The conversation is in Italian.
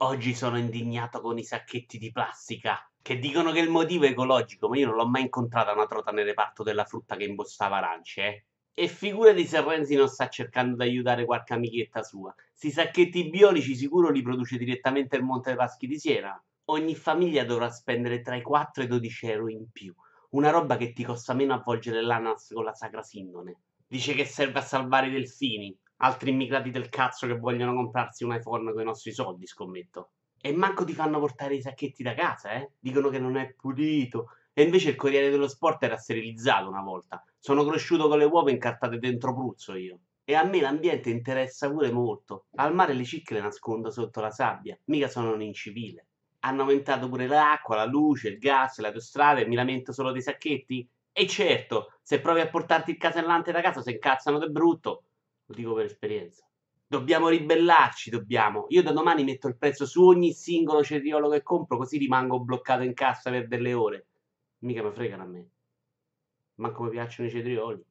Oggi sono indignato con i sacchetti di plastica, che dicono che il motivo è ecologico, ma io non l'ho mai incontrata una trota nel reparto della frutta che imbostava arance, eh. E figurati se Renzi non sta cercando di aiutare qualche amichetta sua. Sti sacchetti biolici sicuro li produce direttamente il Monte dei Paschi di Siena. Ogni famiglia dovrà spendere tra i 4 e i 12 euro in più. Una roba che ti costa meno avvolgere l'ananas con la sacra sindone. Dice che serve a salvare i delfini, altri immigrati del cazzo che vogliono comprarsi un iPhone con i nostri soldi, scommetto. E manco ti fanno portare i sacchetti da casa, eh? Dicono che non è pulito. E invece il Corriere dello Sport era sterilizzato una volta. Sono cresciuto con le uova incartate dentro pruzzo io. E a me l'ambiente interessa pure molto. Al mare le cicche le nascondo sotto la sabbia, mica sono un incivile. Hanno aumentato pure l'acqua, la luce, il gas, le autostrade e mi lamento solo dei sacchetti? E certo, se provi a portarti il casellante da casa si incazzano del brutto. Lo dico per esperienza. Dobbiamo ribellarci, dobbiamo. Io da domani metto il prezzo su ogni singolo cetriolo che compro, così rimango bloccato in cassa per delle ore. Mica mi fregano a me. Manco mi piacciono i cetrioli.